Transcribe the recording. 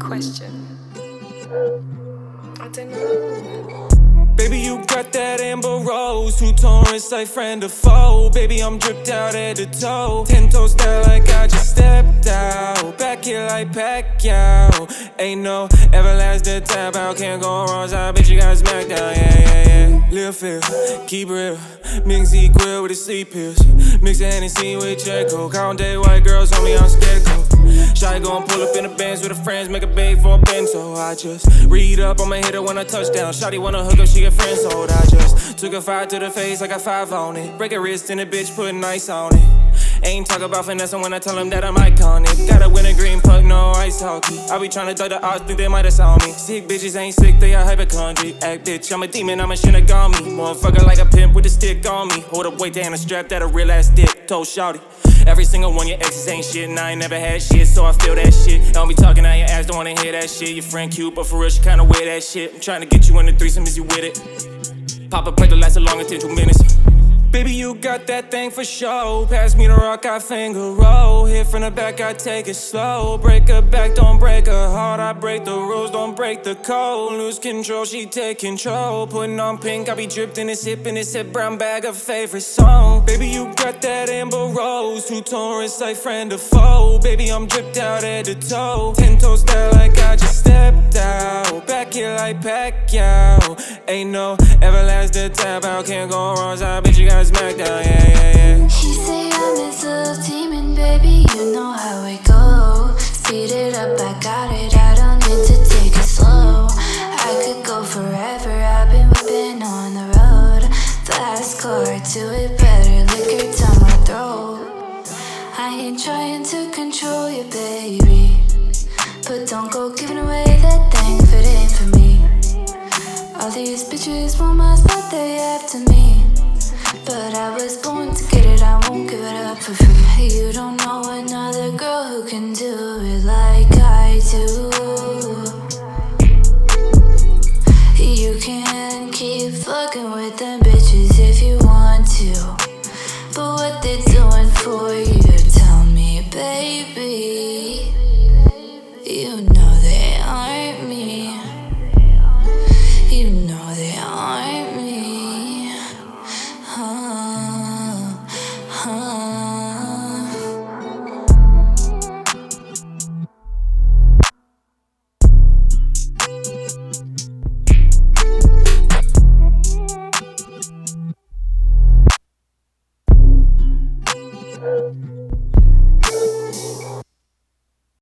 Question. I don't know. Baby, you got that amber rose. Who torn wrist like friend or foe. Baby, I'm dripped out at the toe. Ten toes down. Pacquiao. Ain't no everlasting tap out, can't go wrong. So I bet you got smacked down, yeah, yeah, yeah. Live feel, keep real. Mix E grill with the sleep pills. Mix Hennessy with Jaco. Count day white girls on me, I'm scarecrow. Shotty gon' pull up in the bands with her friends, make a big for a bento. I just read up, I'ma hit when I touch down. Shotty wanna hook up, she get friends sold. I just took a five to the face, I got five on it. Break a wrist and a bitch put putting ice on it. Ain't talk about finessing when I tell them that I'm iconic. Gotta win a green no. I be tryna thug the odds, think they might have saw me. Sick bitches ain't sick, they are hypochondriac. Act bitch, I'm a demon, I'm a shinigami. Motherfucker like a pimp with a stick on me. Hold up, wait, down a strap that a real ass dick. Told Shouty. Every single one, your exes ain't shit, and I ain't never had shit, so I feel that shit. Don't be talking out your ass, don't wanna hear that shit. Your friend cute, but for real, she kinda wear that shit. I'm trying to get you in the threesome, is you with it? Pop a pill to last a longer than two minutes. Baby, you got that thing for show. Pass me the rock, I finger roll. Hit from the back, I take it slow. Break her back, don't break her heart. I break the rules, don't break the code. Lose control, she take control. Putting on pink, I be dripped in this in this hip brown bag of favorite song. Baby, you got that Amber Rose. Two tone wrist like friend or foe. Baby, I'm dripped out head to toe. Ten toes down like I just stepped out. Back here like Pacquiao. Ain't no everlasting tap out, can't go wrong. So bet you got down, yeah, yeah, yeah. She say I'm his little demon, baby. You know how it go. Speed it up, I got it. I don't need to take it slow. I could go forever. I've been whipping on the road. Fast car to it better. Liquor down my throat. I ain't trying to control you, baby. But don't go giving away that thing if it ain't for me. All these bitches want my spot, they after me. like I do. You can keep fucking with them bitches if you want to. But what they're doing for you, tell me, baby. You know they aren't me. You know they aren't me. Huh, huh.